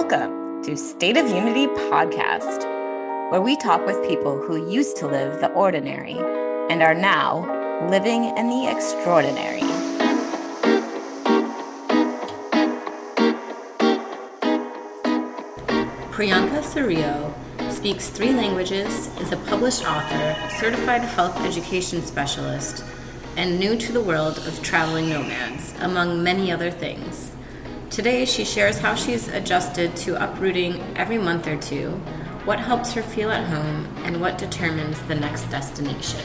Welcome to State of Unity Podcast, where we talk with people who used to live the ordinary and are now living in the extraordinary. Priyanka Surio speaks three languages, is a published author, certified health education specialist, and new to the world of traveling nomads, among many other things. Today, she shares how she's adjusted to uprooting every month or two, what helps her feel at home, and what determines the next destination.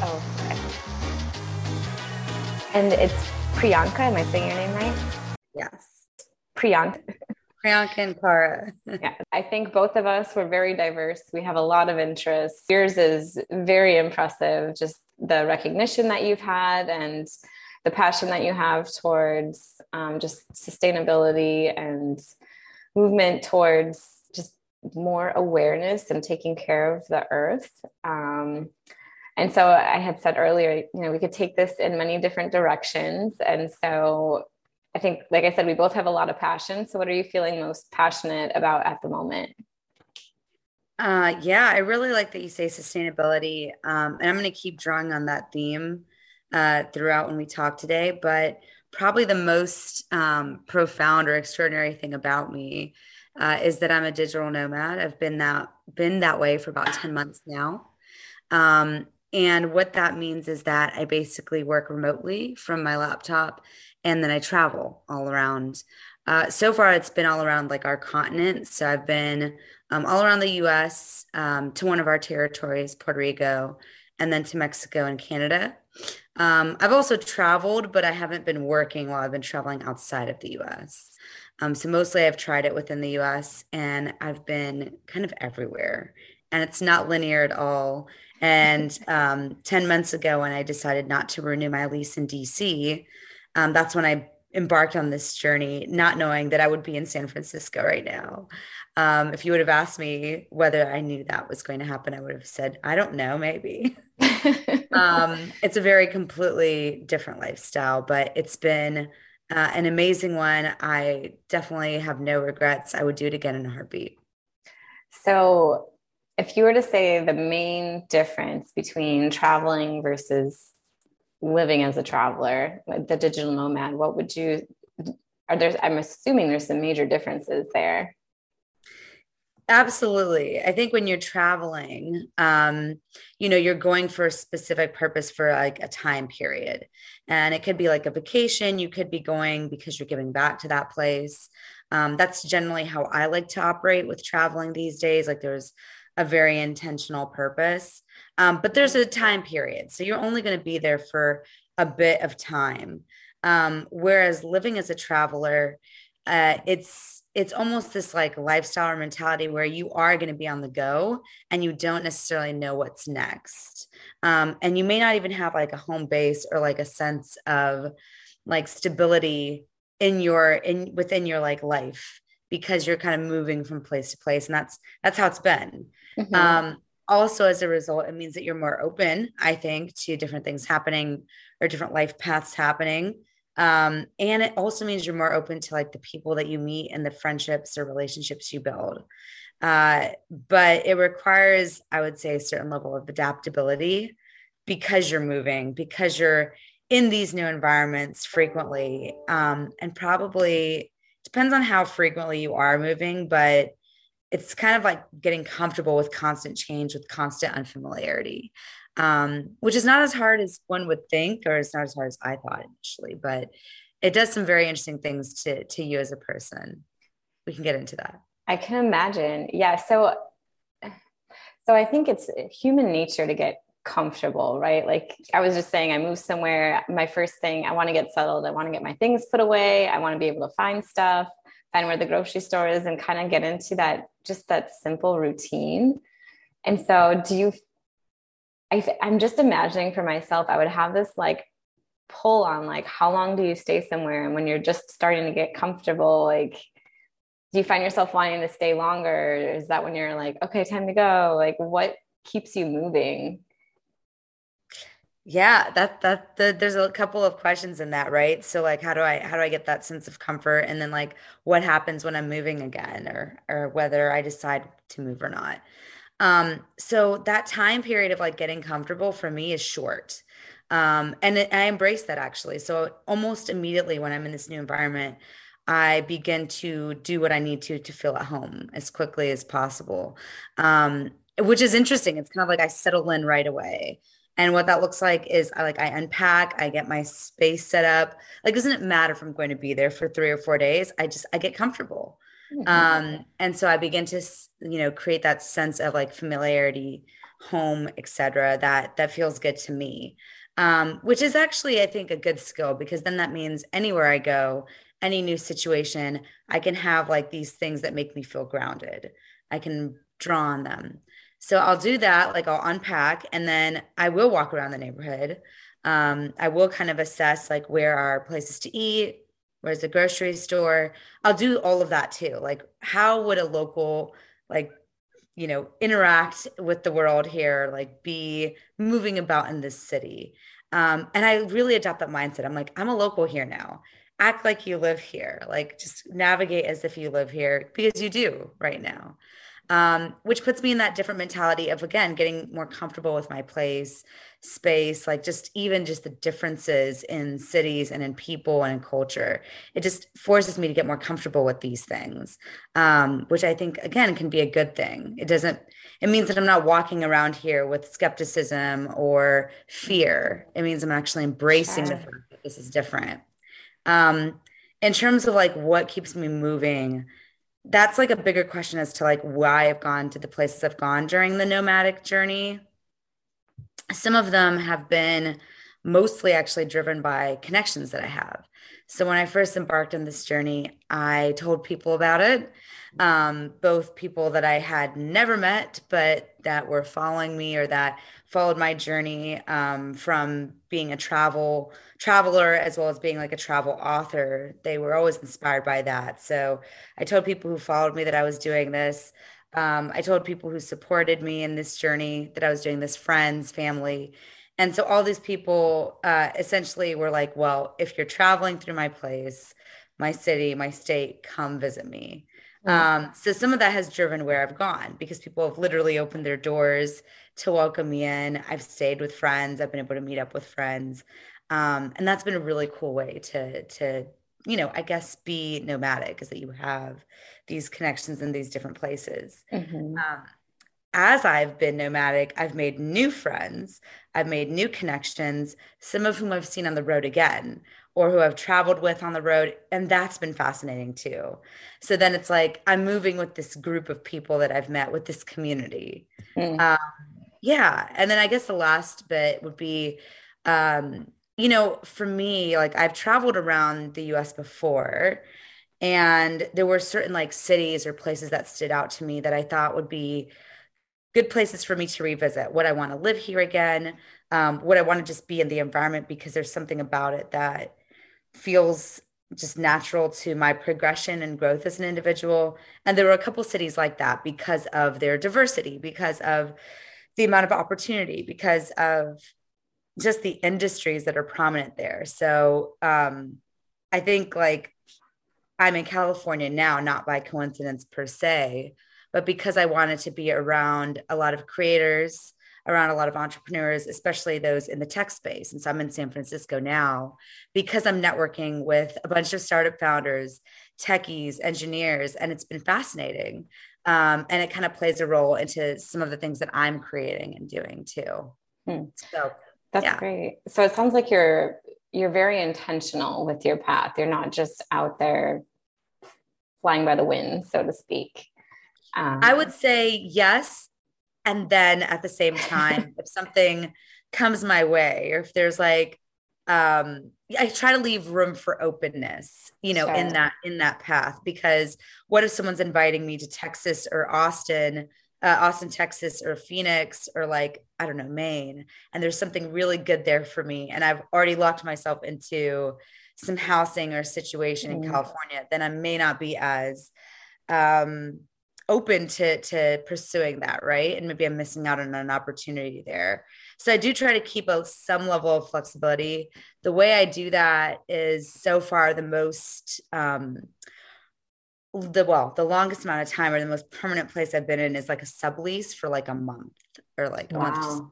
Oh, okay. And it's Priyanka. Am I saying your name right? Yes. Priyanka. Priyanka and Kara. yeah, I think both of us were very diverse. We have a lot of interests. Yours is very impressive, just the recognition that you've had and the passion that you have towards um, just sustainability and movement towards just more awareness and taking care of the earth. Um, and so I had said earlier, you know, we could take this in many different directions. And so I think, like I said, we both have a lot of passion. So, what are you feeling most passionate about at the moment? Uh, yeah, I really like that you say sustainability. Um, and I'm going to keep drawing on that theme uh, throughout when we talk today. But probably the most um, profound or extraordinary thing about me uh, is that I'm a digital nomad. I've been that been that way for about 10 months now. Um, and what that means is that I basically work remotely from my laptop and then I travel all around. Uh, so far, it's been all around like our continent. So I've been um, all around the US um, to one of our territories, Puerto Rico, and then to Mexico and Canada. Um, I've also traveled, but I haven't been working while I've been traveling outside of the US. Um, so mostly I've tried it within the US and I've been kind of everywhere. And it's not linear at all. And um, 10 months ago, when I decided not to renew my lease in DC, um, that's when I embarked on this journey, not knowing that I would be in San Francisco right now. Um, if you would have asked me whether I knew that was going to happen, I would have said, I don't know, maybe. um, it's a very completely different lifestyle, but it's been uh, an amazing one. I definitely have no regrets. I would do it again in a heartbeat. So, if you were to say the main difference between traveling versus living as a traveler, the digital nomad, what would you are there I'm assuming there's some major differences there. Absolutely. I think when you're traveling, um, you know, you're going for a specific purpose for like a time period. And it could be like a vacation. You could be going because you're giving back to that place. Um, that's generally how I like to operate with traveling these days. Like there's a very intentional purpose. Um, but there's a time period. So you're only going to be there for a bit of time. Um, whereas living as a traveler, uh, it's it's almost this like lifestyle or mentality where you are going to be on the go and you don't necessarily know what's next. Um, and you may not even have like a home base or like a sense of like stability in your in within your like life because you're kind of moving from place to place and that's that's how it's been. Mm-hmm. um also as a result it means that you're more open i think to different things happening or different life paths happening. Um, and it also means you're more open to like the people that you meet and the friendships or relationships you build. Uh, but it requires i would say a certain level of adaptability because you're moving because you're in these new environments frequently um, and probably depends on how frequently you are moving but it's kind of like getting comfortable with constant change with constant unfamiliarity um, which is not as hard as one would think or it's not as hard as i thought initially but it does some very interesting things to to you as a person. We can get into that. I can imagine. Yeah so so i think it's human nature to get comfortable right? Like i was just saying i moved somewhere. My first thing i want to get settled. I want to get my things put away. I want to be able to find stuff find where the grocery store is and kind of get into that just that simple routine. And so do you I, i'm just imagining for myself i would have this like pull on like how long do you stay somewhere? And when you're just starting to get comfortable like do you find yourself wanting to stay longer? Is that when you're like okay time to go. Like what keeps you moving Yeah, that that the, there's a couple of questions in that, right? So like how do I how do I get that sense of comfort and then like what happens when I'm moving again or or whether I decide to move or not. Um so that time period of like getting comfortable for me is short. Um and it, I embrace that actually. So almost immediately when I'm in this new environment, I begin to do what I need to to feel at home as quickly as possible. Um which is interesting. It's kind of like I settle in right away. And what that looks like is I like I unpack, I get my space set up. Like, doesn't it matter if I'm going to be there for three or four days? I just I get comfortable. Mm-hmm. Um, and so I begin to, you know, create that sense of like familiarity, home, etc. That that feels good to me. Um, which is actually, I think, a good skill because then that means anywhere I go, any new situation, I can have like these things that make me feel grounded. I can draw on them. So I'll do that, like I'll unpack and then I will walk around the neighborhood. Um, I will kind of assess like where are places to eat, where's the grocery store. I'll do all of that too. Like how would a local like you know interact with the world here, like be moving about in this city. Um, and I really adopt that mindset. I'm like, I'm a local here now. Act like you live here. Like just navigate as if you live here because you do right now um, which puts me in that different mentality of again getting more comfortable with my place space like just even just the differences in cities and in people and in culture. It just forces me to get more comfortable with these things um, which i think again can be a good thing. It doesn't it means that i'm not walking around here with skepticism or fear. It means i'm actually embracing sure. the fact that this is different. Um, in terms of like what keeps me moving that's like a bigger question as to like why I've gone to the places I've gone during the nomadic journey. Some of them have been mostly actually driven by connections that I have. So when I first embarked on this journey, I told people about it, um, both people that I had never met, but that were following me or that followed my journey um, from being a travel traveler as well as being like a travel author. They were always inspired by that. So I told people who followed me that I was doing this. Um, I told people who supported me in this journey that I was doing this, friends, family. And so all these people uh, essentially were like, well, if you're traveling through my place, my city, my state, come visit me. Um, so some of that has driven where I've gone because people have literally opened their doors to welcome me in. I've stayed with friends. I've been able to meet up with friends. Um, and that's been a really cool way to, to, you know, I guess be nomadic is that you have these connections in these different places. Mm-hmm. Um, as I've been nomadic, I've made new friends, I've made new connections, some of whom I've seen on the road again or who I've traveled with on the road. And that's been fascinating too. So then it's like I'm moving with this group of people that I've met with this community. Mm. Um, yeah. And then I guess the last bit would be, um, you know, for me, like I've traveled around the US before and there were certain like cities or places that stood out to me that I thought would be good places for me to revisit. Would I want to live here again? Um, would I want to just be in the environment because there's something about it that feels just natural to my progression and growth as an individual. And there were a couple cities like that because of their diversity, because of the amount of opportunity, because of just the industries that are prominent there. So um, I think like I'm in California now, not by coincidence per se, but because I wanted to be around a lot of creators, around a lot of entrepreneurs, especially those in the tech space. And so I'm in San Francisco now because I'm networking with a bunch of startup founders, techies, engineers, and it's been fascinating. Um, and it kind of plays a role into some of the things that I'm creating and doing too. Hmm. So that's yeah. great. So it sounds like you're you're very intentional with your path. You're not just out there flying by the wind, so to speak. Um, I would say yes. And then at the same time, if something comes my way, or if there's like, um, I try to leave room for openness, you know, sure. in that in that path. Because what if someone's inviting me to Texas or Austin, uh, Austin, Texas, or Phoenix, or like I don't know, Maine, and there's something really good there for me, and I've already locked myself into some housing or situation mm. in California, then I may not be as um open to to pursuing that right and maybe i'm missing out on an opportunity there so i do try to keep a some level of flexibility. The way i do that is so far the most um the well the longest amount of time or the most permanent place i've been in is like a sublease for like a month or like a month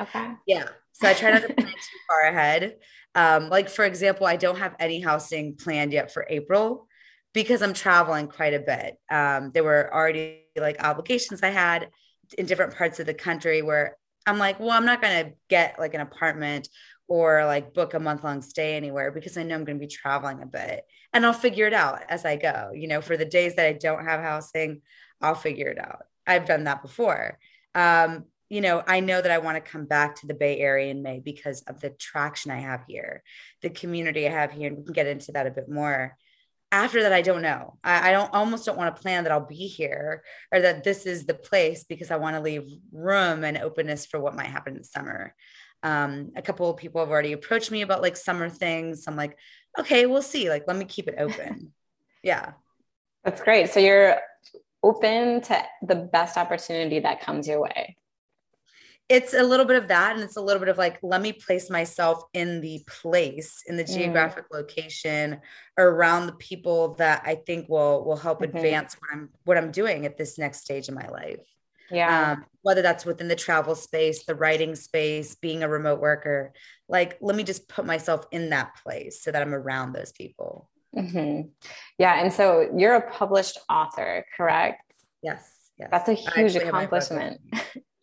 okay. Yeah. So i try not to plan too far ahead. Um like for example i don't have any housing planned yet for april because I'm traveling quite a bit. Um, there were already like obligations I had in different parts of the country where I'm like, well, I'm not going to get like an apartment or like book a month long stay anywhere because I know I'm going to be traveling a bit and I'll figure it out as I go. You know, for the days that I don't have housing, I'll figure it out. I've done that before. Um, you know, I know that I want to come back to the Bay Area in May because of the traction I have here, the community I have here, and we can get into that a bit more after that, I don't know. I, I, don't almost don't want to plan that I'll be here or that this is the place because I want to leave room and openness for what might happen in the summer. Um, a couple of people have already approached me about like summer things. I'm like, okay, we'll see. Like, let me keep it open. yeah. That's great. So you're open to the best opportunity that comes your way it's a little bit of that and it's a little bit of like let me place myself in the place in the mm. geographic mm. location around the people that i think will will help mm-hmm. advance what i'm what i'm doing at this next stage in my life yeah um, whether that's within the travel space the writing space being a remote worker like let me just put myself in that place so that i'm around those people mm-hmm. yeah and so you're a published author correct yes yes that's a huge accomplishment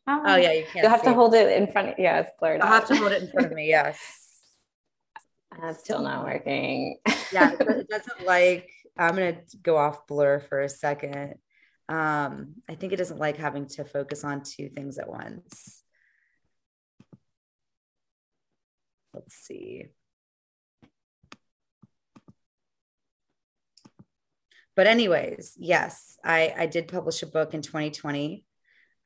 Oh, oh yeah, you can't. You have to hold it in front. Of, yeah, it's blurred. I'll have to hold it in front of me. Yes. That's still not working. yeah, it doesn't like. I'm gonna go off blur for a second. Um, I think it doesn't like having to focus on two things at once. Let's see. But anyways, yes, I I did publish a book in 2020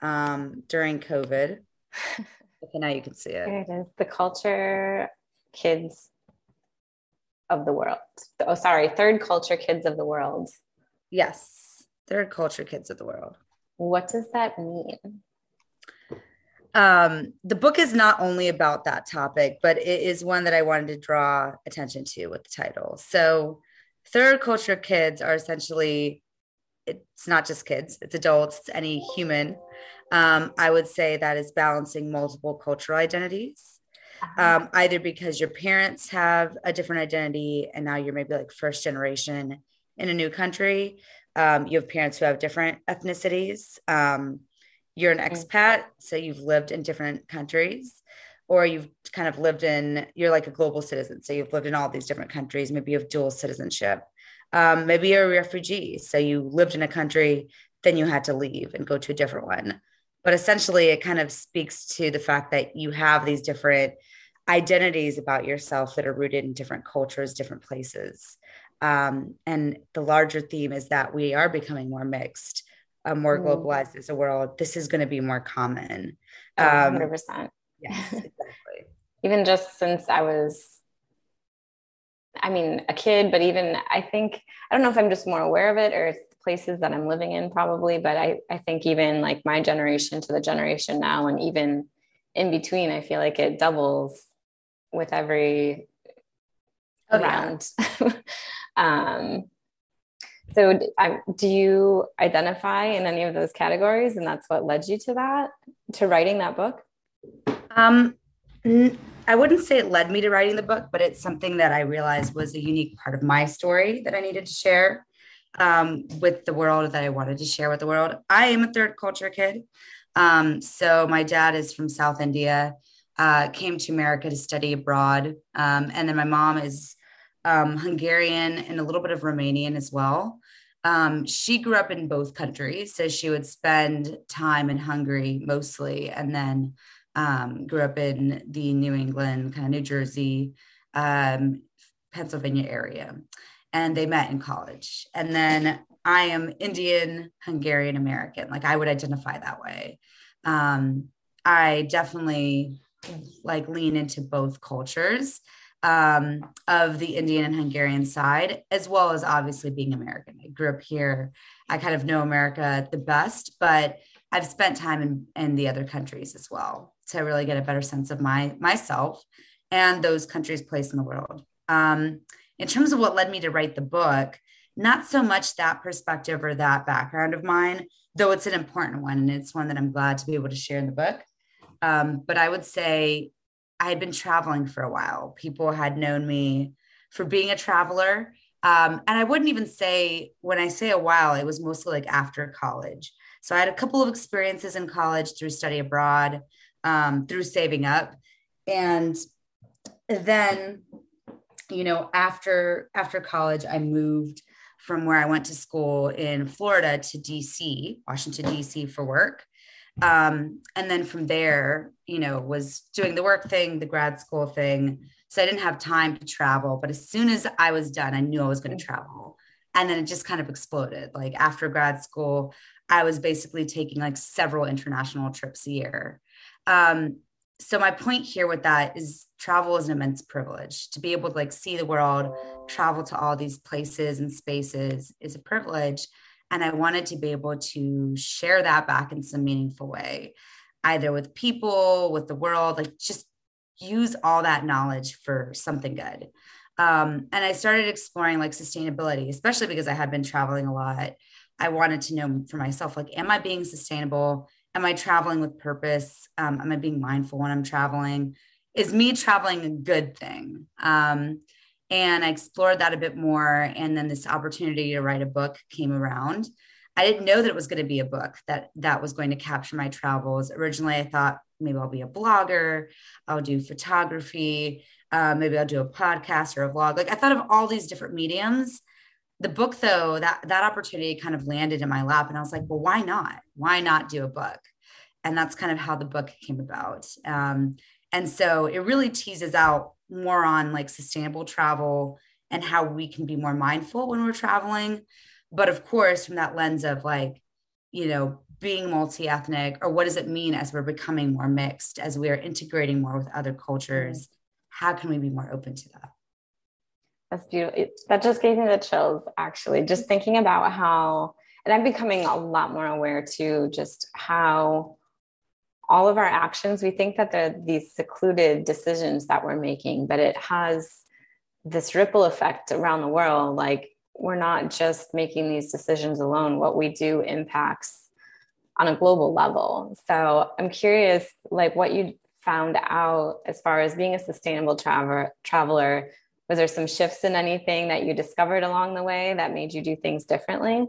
um, during COVID. okay, now you can see it. There it is. The culture kids of the world. Oh, sorry, third culture kids of the world. Yes, third culture kids of the world. What does that mean? Um, the book is not only about that topic, but it is one that I wanted to draw attention to with the title. So, third culture kids are essentially it's not just kids, it's adults, it's any human. Um, I would say that is balancing multiple cultural identities. Uh-huh. Um, either because your parents have a different identity and now you're maybe like first generation in a new country. Um, you have parents who have different ethnicities. Um, you're an expat, so you've lived in different countries, or you've kind of lived in, you're like a global citizen. So you've lived in all these different countries. Maybe you have dual citizenship. Um, maybe you're a refugee. So you lived in a country, then you had to leave and go to a different one. But essentially, it kind of speaks to the fact that you have these different identities about yourself that are rooted in different cultures, different places. Um, and the larger theme is that we are becoming more mixed, uh, more mm. globalized as a world. This is going to be more common. Um, 100%. Yes, exactly. Even just since I was I mean, a kid, but even I think, I don't know if I'm just more aware of it or it's places that I'm living in probably, but I, I think even like my generation to the generation now, and even in between, I feel like it doubles with every oh, round. Yeah. um, so do you identify in any of those categories? And that's what led you to that, to writing that book? Um, I wouldn't say it led me to writing the book, but it's something that I realized was a unique part of my story that I needed to share um, with the world that I wanted to share with the world. I am a third culture kid. Um, so my dad is from South India, uh, came to America to study abroad. Um, and then my mom is um, Hungarian and a little bit of Romanian as well. Um, she grew up in both countries. So she would spend time in Hungary mostly and then um, grew up in the New England, kind of New Jersey, um, Pennsylvania area, and they met in college. And then I am Indian, Hungarian American. Like I would identify that way. Um, I definitely like lean into both cultures. um, of the Indian and Hungarian side, as well as obviously being American. I grew up here. I kind of know America the best, but I've spent time in, in the other countries as well to really get a better sense of my myself and those countries' place in the world. Um, in terms of what led me to write the book, not so much that perspective or that background of mine, though it's an important one and it's one that I'm glad to be able to share in the book. Um, but I would say I had been traveling for a while. People had known me for being a traveler. Um, and I wouldn't even say, when I say a while, it was mostly like after college. So I had a couple of experiences in college through study abroad, um, through saving up. And then, you know, after after college, I moved from where I went to school in Florida to DC, Washington, DC for work. Um, and then from there, you know, was doing the work thing, the grad school thing. So I didn't have time to travel. But as soon as I was done, I knew I was going to travel. And then it just kind of exploded. Like after grad school, I was basically taking like several international trips a year. Um, so my point here with that is travel is an immense privilege. To be able to like see the world travel to all these places and spaces is a privilege. And i wanted to be able to share that back in some meaningful way either with people with the world like just use all that knowledge for something good. Um, and i started exploring like sustainability especially because i had been traveling a lot. I wanted to know for myself like am i being sustainable am i traveling with purpose? Um, am i being mindful when i'm traveling? Is me traveling a good thing? Um, and i explored that a bit more and then this opportunity to write a book came around. I didn't know that it was going to be a book that that was going to capture my travels. Originally i thought maybe i'll be a blogger i'll do photography uh, maybe i'll do a podcast or a vlog. Like i thought of all these different mediums the book though that that opportunity kind of landed in my lap and i was like well why not? Why not do a book? And that's kind of how the book came about. Um, and so it really teases out more on like sustainable travel and how we can be more mindful when we're traveling. But of course from that lens of like you know being multi-ethnic or what does it mean as we're becoming more mixed as we are integrating more with other cultures how can we be more open to that that's beautiful. It, that just gave me the chills, actually, just thinking about how, and I'm becoming a lot more aware too, just how all of our actions, we think that they're these secluded decisions that we're making, but it has this ripple effect around the world. Like we're not just making these decisions alone, what we do impacts on a global level. So I'm curious, like what you found out as far as being a sustainable traveler, traveler was there some shifts in anything that you discovered along the way that made you do things differently?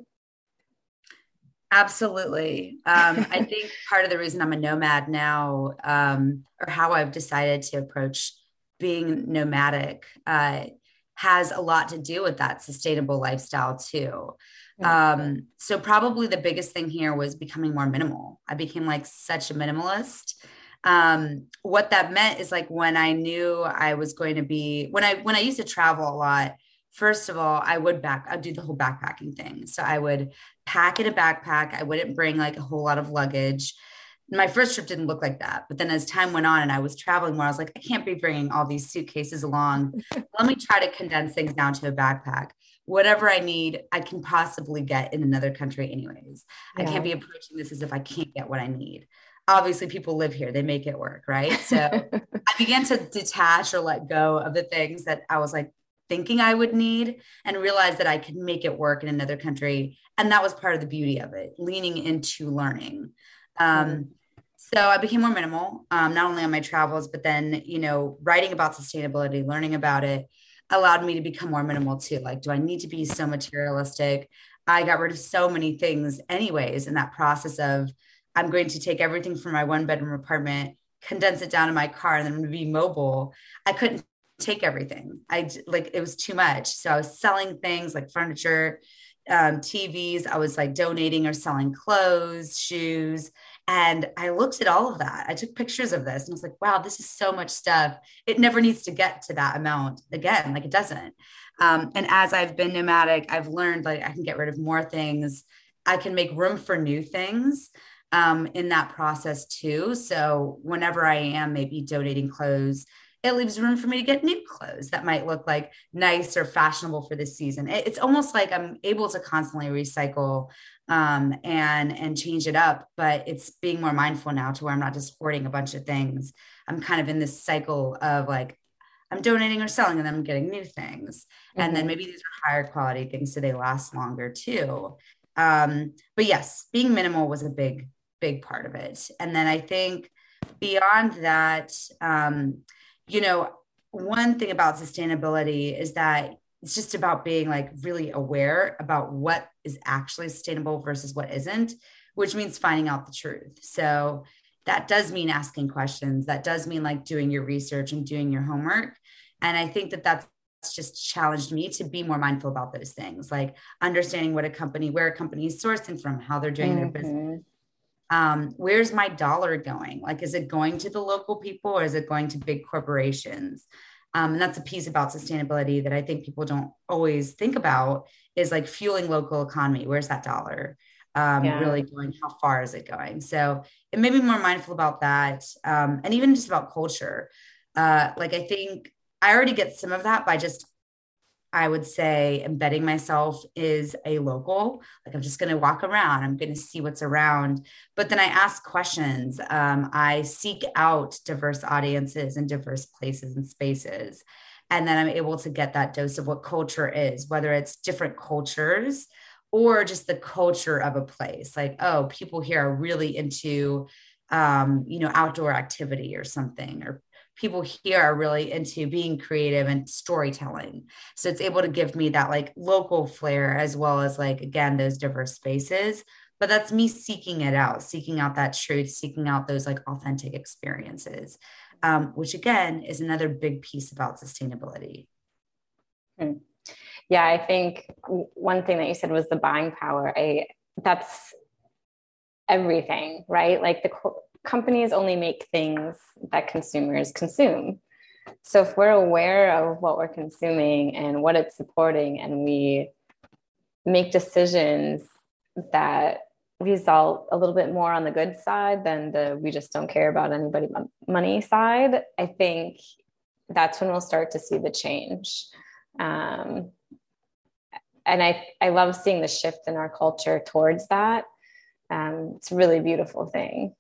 Absolutely. Um, i think part of the reason i'm a nomad now um, or how i've decided to approach being nomadic uh, has a lot to do with that sustainable lifestyle too. Um, so probably the biggest thing here was becoming more minimal. I became like such a minimalist um, what that meant is like when I knew I was going to be when I when I used to travel a lot. First of all, I would back I'd do the whole backpacking thing. So I would pack in a backpack. I wouldn't bring like a whole lot of luggage. My first trip didn't look like that, but then as time went on and I was traveling more, I was like, I can't be bringing all these suitcases along. Let me try to condense things down to a backpack whatever I need, I can possibly get in another country, anyways. Yeah. I can't be approaching this as if I can't get what I need obviously people live here they make it work right? So i began to detach or let go of the things that i was like thinking i would need and realize that i could make it work in another country and that was part of the beauty of it leaning into learning. Um, mm-hmm. so i became more minimal um, not only on my travels but then you know writing about sustainability learning about it allowed me to become more minimal too like do i need to be so materialistic? I got rid of so many things anyways in that process of I'm going to take everything from my one bedroom apartment, condense it down in my car, and then I'm going to be mobile. I couldn't take everything. I like it was too much. So I was selling things like furniture, um, TVs. I was like donating or selling clothes, shoes. And I looked at all of that. I took pictures of this and I was like, wow, this is so much stuff. It never needs to get to that amount again. Like it doesn't. Um, and as I've been nomadic, I've learned like I can get rid of more things. I can make room for new things um, in that process too. So whenever I am maybe donating clothes, it leaves room for me to get new clothes that might look like nice or fashionable for this season. It's almost like I'm able to constantly recycle um, and and change it up, but it's being more mindful now to where I'm not just hoarding a bunch of things. I'm kind of in this cycle of like I'm donating or selling and then I'm getting new things. Mm-hmm. And then mm-hmm. maybe these are higher quality things so they last longer too. Um, but yes, being minimal was a big, big part of it. And then I think beyond that, um, you know, one thing about sustainability is that it's just about being like really aware about what is actually sustainable versus what isn't, which means finding out the truth. So that does mean asking questions. That does mean like doing your research and doing your homework. And I think that that's just challenged me to be more mindful about those things, like understanding what a company, where a company is sourcing from, how they're doing mm-hmm. their business. Um, where's my dollar going? Like, is it going to the local people or is it going to big corporations? Um, and that's a piece about sustainability that I think people don't always think about is like fueling local economy. Where's that dollar um, yeah. really going? How far is it going? So it made me more mindful about that. Um, and even just about culture. Uh, like I think I already get some of that by just I would say embedding myself is a local. Like I'm just going to walk around, I'm going to see what's around. But then I ask questions. Um, I seek out diverse audiences and diverse places and spaces. And then I'm able to get that dose of what culture is, whether it's different cultures or just the culture of a place. Like, oh, people here are really into, um, you know, outdoor activity or something, or people here are really into being creative and storytelling. So it's able to give me that like local flair as well as like, again, those diverse spaces. But that's me seeking it out, seeking out that truth, seeking out those like authentic experiences, um, which again is another big piece about sustainability. Hmm. Yeah, I think one thing that you said was the buying power. I that's everything, right? Like the companies only make things that consumers consume. So if we're aware of what we're consuming and what it's supporting, and we make decisions that result a little bit more on the good side than the we just don't care about anybody money side, I think that's when we'll start to see the change. Um, and I, I love seeing the shift in our culture towards that. Um, it's a really beautiful thing.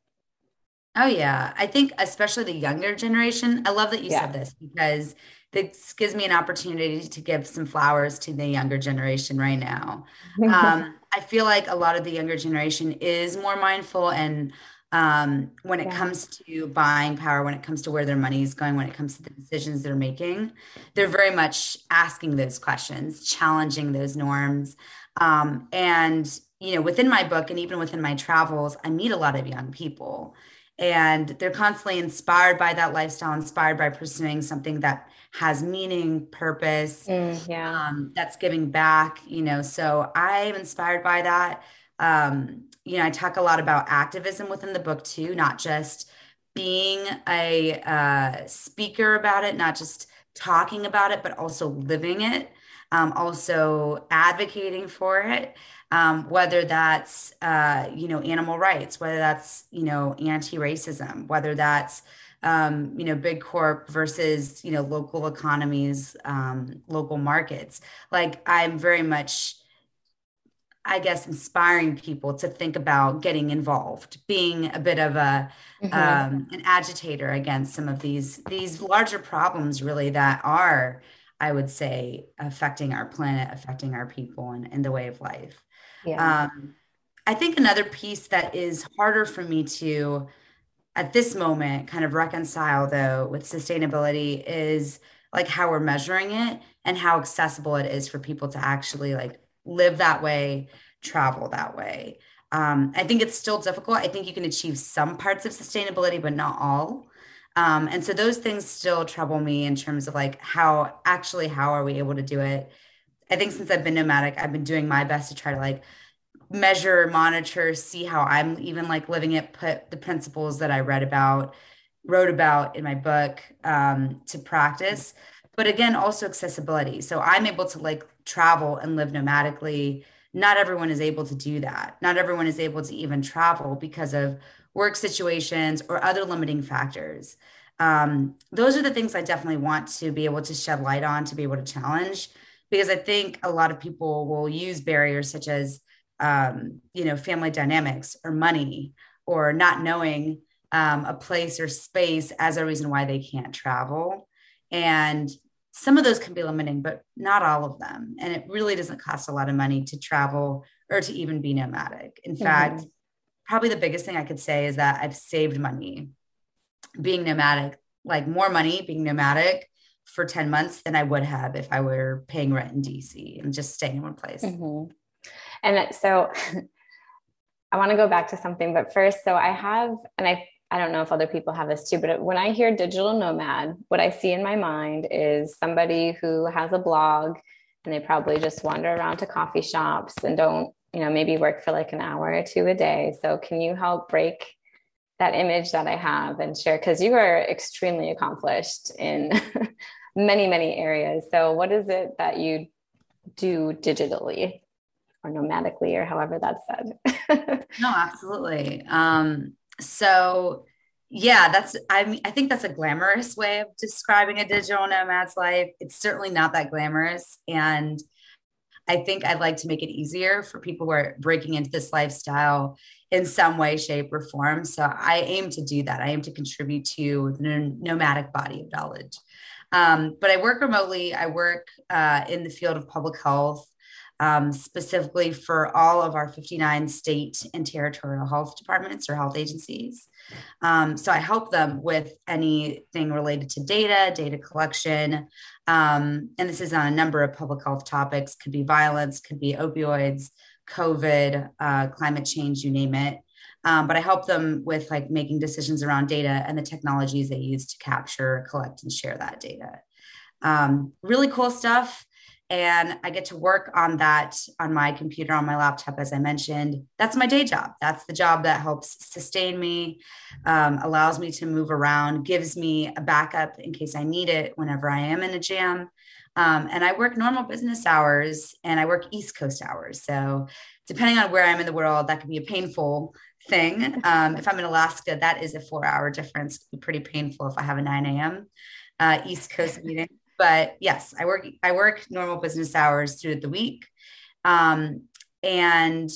Oh yeah, I think especially the younger generation. I love that you yeah. said this because this gives me an opportunity to give some flowers to the younger generation right now. Um, I feel like a lot of the younger generation is more mindful and um, when it yeah. comes to buying power, when it comes to where their money is going, when it comes to the decisions they're making, they're very much asking those questions, challenging those norms. Um, and, you know, within my book and even within my travels, I meet a lot of young people and they're constantly inspired by that lifestyle inspired by pursuing something that has meaning purpose mm, yeah. um, that's giving back you know so i'm inspired by that um, you know i talk a lot about activism within the book too not just being a uh, speaker about it not just talking about it but also living it um, also advocating for it um, whether that's uh, you know animal rights, whether that's you know anti-racism, whether that's um, you know big corp versus you know local economies, um, local markets. Like I'm very much. I guess inspiring people to think about getting involved, being a bit of a mm-hmm. um, an agitator against some of these these larger problems, really that are, I would say, affecting our planet, affecting our people, and, and the way of life. Yeah. Um, I think another piece that is harder for me to, at this moment, kind of reconcile though with sustainability is like how we're measuring it and how accessible it is for people to actually like live that way, travel that way. Um, I think it's still difficult. I think you can achieve some parts of sustainability, but not all. Um, and so those things still trouble me in terms of like how actually how are we able to do it I think since I've been nomadic, I've been doing my best to try to like measure, monitor, see how I'm even like living it, put the principles that I read about, wrote about in my book um, to practice. But again, also accessibility. So I'm able to like travel and live nomadically. Not everyone is able to do that. Not everyone is able to even travel because of work situations or other limiting factors. um, those are the things I definitely want to be able to shed light on to be able to challenge because I think a lot of people will use barriers such as um, you know family dynamics or money or not knowing um, a place or space as a reason why they can't travel and some of those can be limiting but not all of them and it really doesn't cost a lot of money to travel or to even be nomadic in mm-hmm. fact probably the biggest thing i could say is that i've saved money being nomadic, like more money being nomadic for 10 months than I would have if I were paying rent in DC and just staying in one place. Mm-hmm. And so I want to go back to something, but first, so I have, and I, I don't know if other people have this too, but when I hear digital nomad, what I see in my mind is somebody who has a blog and they probably just wander around to coffee shops and don't, you know, maybe work for like an hour or two a day. So can you help break that image that I have and share because you are extremely accomplished in many, many areas. So, what is it that you do digitally or nomadically, or however that's said? no, absolutely. Um, so, yeah, that's I mean, I think that's a glamorous way of describing a digital nomad's life. It's certainly not that glamorous. And I think I'd like to make it easier for people who are breaking into this lifestyle in some way, shape, or form. So I aim to do that. I aim to contribute to the nomadic body of knowledge. Um, but I work remotely. I work uh, in the field of public health, um, specifically for all of our 59 state and territorial health departments or health agencies. Um, so I help them with anything related to data, data collection. Um, and this is on a number of public health topics, could be violence, could be opioids, COVID, uh, climate change, you name it. Um, but I help them with like making decisions around data and the technologies they use to capture, collect, and share that data. Um, really cool stuff. And I get to work on that on my computer, on my laptop, as I mentioned. That's my day job. That's the job that helps sustain me, um, allows me to move around, gives me a backup in case I need it whenever I am in a jam. Um, and I work normal business hours and I work East Coast hours. So, depending on where I'm in the world, that can be a painful thing. Um, if I'm in Alaska, that is a four hour difference. Be pretty painful if I have a 9 a.m. Uh, East Coast meeting. But yes, I work I work normal business hours through the week. Um, and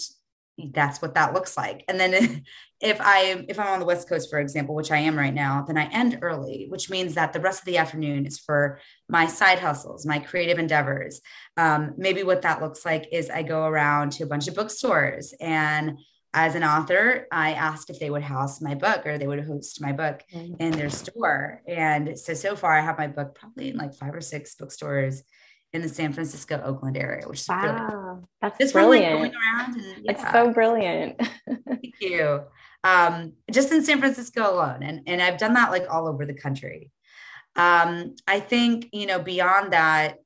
that's what that looks like. And then if I if I'm on the West Coast, for example, which I am right now, then I end early, which means that the rest of the afternoon is for my side hustles, my creative endeavors. Um, maybe what that looks like is I go around to a bunch of bookstores and as an author, I asked if they would house my book or they would host my book mm-hmm. in their store. And so, so far, I have my book probably in like five or six bookstores in the San Francisco, Oakland area, which is wow, really that's just brilliant. Like going around and, yeah. It's so brilliant. Thank you um, just in San Francisco alone. And, and I've done that like all over the country. Um, I think, you know, beyond that,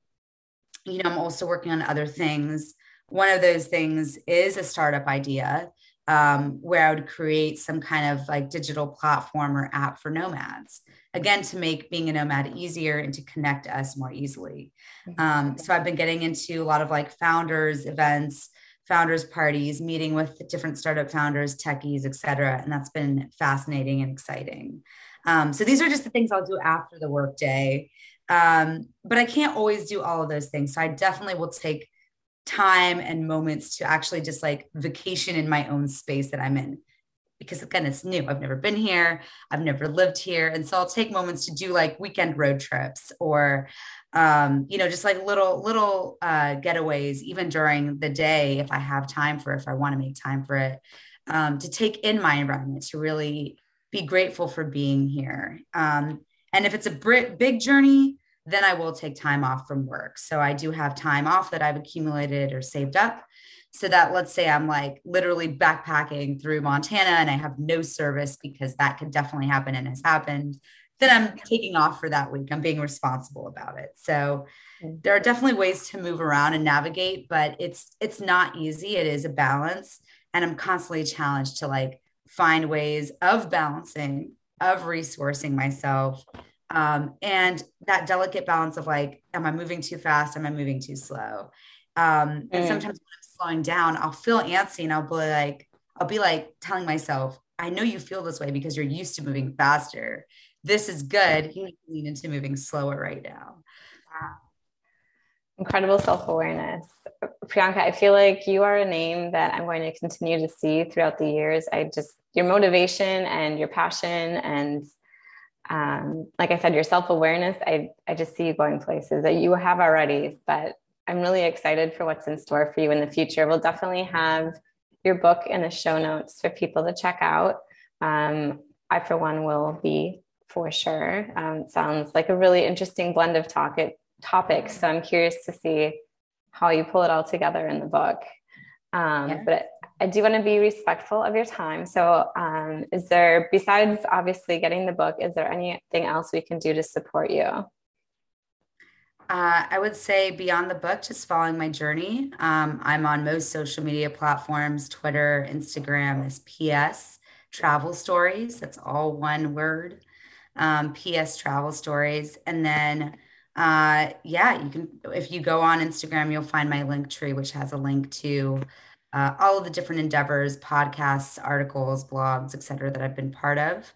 you know, I'm also working on other things. One of those things is a startup idea um, where I would create some kind of like digital platform or app for nomads, again, to make being a nomad easier and to connect us more easily. Mm-hmm. Um, so I've been getting into a lot of like founders events founders parties, meeting with different startup founders, techies, et cetera. And that's been fascinating and exciting. Um, so these are just the things I'll do after the workday. Um, but I can't always do all of those things. So I definitely will take time and moments to actually just like vacation in my own space that I'm in. Because again, it's new. I've never been here. I've never lived here. And so I'll take moments to do like weekend road trips or um, you know, just like little little uh, getaways, even during the day, if I have time for, if I want to make time for it, um, to take in my environment, to really be grateful for being here. Um, and if it's a big journey, then I will take time off from work. So I do have time off that I've accumulated or saved up. So that let's say I'm like literally backpacking through Montana and I have no service because that could definitely happen and has happened then I'm taking off for that week. I'm being responsible about it. So mm-hmm. there are definitely ways to move around and navigate, but it's it's not easy. It is a balance, and I'm constantly challenged to like find ways of balancing, of resourcing myself, um, and that delicate balance of like, am I moving too fast? Am I moving too slow? Um, and mm. sometimes when I'm slowing down, I'll feel antsy, and I'll be like, I'll be like telling myself, I know you feel this way because you're used to moving faster this is good. You need to lean into moving slower right now. Incredible self awareness. Priyanka, I feel like you are a name that I'm going to continue to see throughout the years. I just, your motivation and your passion and um, like I said, your self awareness, I, I just see you going places that you have already, but I'm really excited for what's in store for you in the future. We'll definitely have your book in the show notes for people to check out. Um, I, for one, will be for sure. Um, sounds like a really interesting blend of talk topics. So I'm curious to see how you pull it all together in the book. Um, yeah. But I do want to be respectful of your time. So, um, is there, besides obviously getting the book, is there anything else we can do to support you? Uh, I would say beyond the book, just following my journey. Um, I'm on most social media platforms Twitter, Instagram as PS Travel Stories. That's all one word. Um, PS Travel Stories. And then, uh, yeah, you can, if you go on Instagram, you'll find my Linktree, which has a link to uh, all of the different endeavors, podcasts, articles, blogs, et cetera, that I've been part of.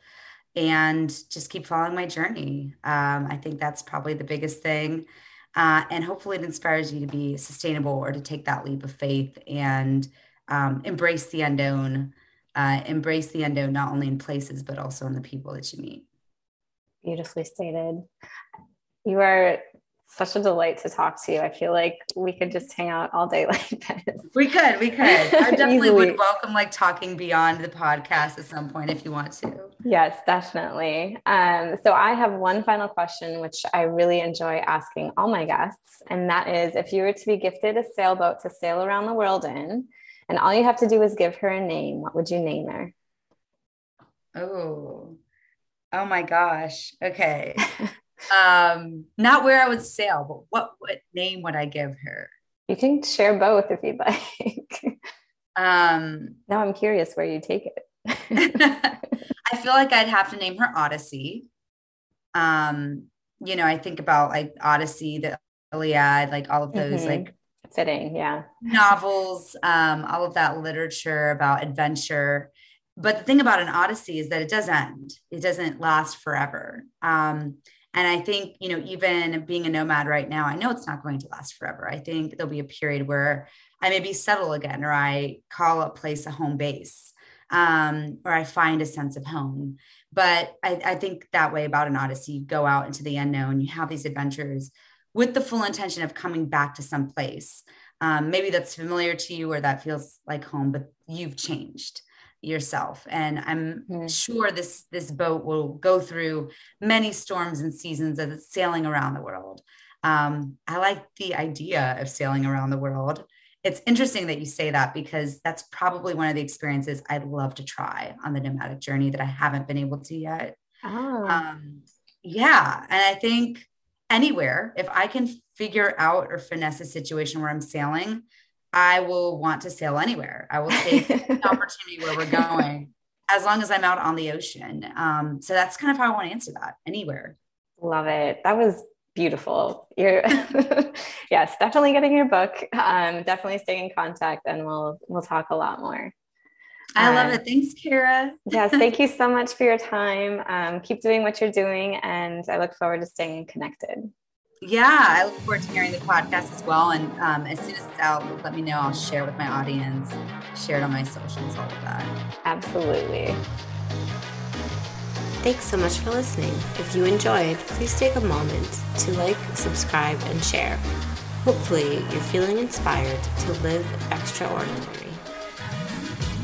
And just keep following my journey. Um, I think that's probably the biggest thing. Uh, and hopefully it inspires you to be sustainable or to take that leap of faith and um, embrace the unknown, uh, embrace the unknown, not only in places, but also in the people that you meet. Beautifully stated. You are such a delight to talk to you. I feel like we could just hang out all day like this. We could, we could. I definitely would welcome like talking beyond the podcast at some point if you want to. Yes, definitely. Um, so I have one final question, which I really enjoy asking all my guests, and that is if you were to be gifted a sailboat to sail around the world in, and all you have to do is give her a name, what would you name her? Oh, oh my gosh. Okay. um, not where I would sail, but what what name would I give her? You can share both if you'd like. um, now I'm curious where you take it. I feel like I'd have to name her Odyssey. Um, you know, I think about like Odyssey, the Iliad, like all of those mm-hmm. like fitting, yeah. Novels, um, all of that literature about adventure. But the thing about an Odyssey is that it does end. It doesn't last forever. Um, and I think, you know, even being a nomad right now, I know it's not going to last forever. I think there'll be a period where I maybe settle again, or I call a place a home base, um, or I find a sense of home. But I, I think that way about an odyssey, you go out into the unknown, you have these adventures with the full intention of coming back to some place. Um, maybe that's familiar to you or that feels like home, but you've changed yourself and i'm mm-hmm. sure this this boat will go through many storms and seasons as it's sailing around the world um, i like the idea of sailing around the world it's interesting that you say that because that's probably one of the experiences i'd love to try on the nomadic journey that i haven't been able to yet oh. um, yeah and i think anywhere if i can figure out or finesse a situation where i'm sailing I will want to sail anywhere. I will take the opportunity where we're going as long as I'm out on the ocean. Um, so that's kind of how I want to answer that anywhere. Love it. That was beautiful. You're yes, definitely getting your book. Um, definitely staying in contact and we'll we'll talk a lot more. I love um, it. Thanks, Kara. yes, thank you so much for your time. Um, keep doing what you're doing, and I look forward to staying connected. Yeah, I look forward to hearing the podcast as well. And um, as soon as it's out, let me know. I'll share with my audience, share it on my socials, all of that. Absolutely. Thanks so much for listening. If you enjoyed, please take a moment to like, subscribe, and share. Hopefully, you're feeling inspired to live extraordinary.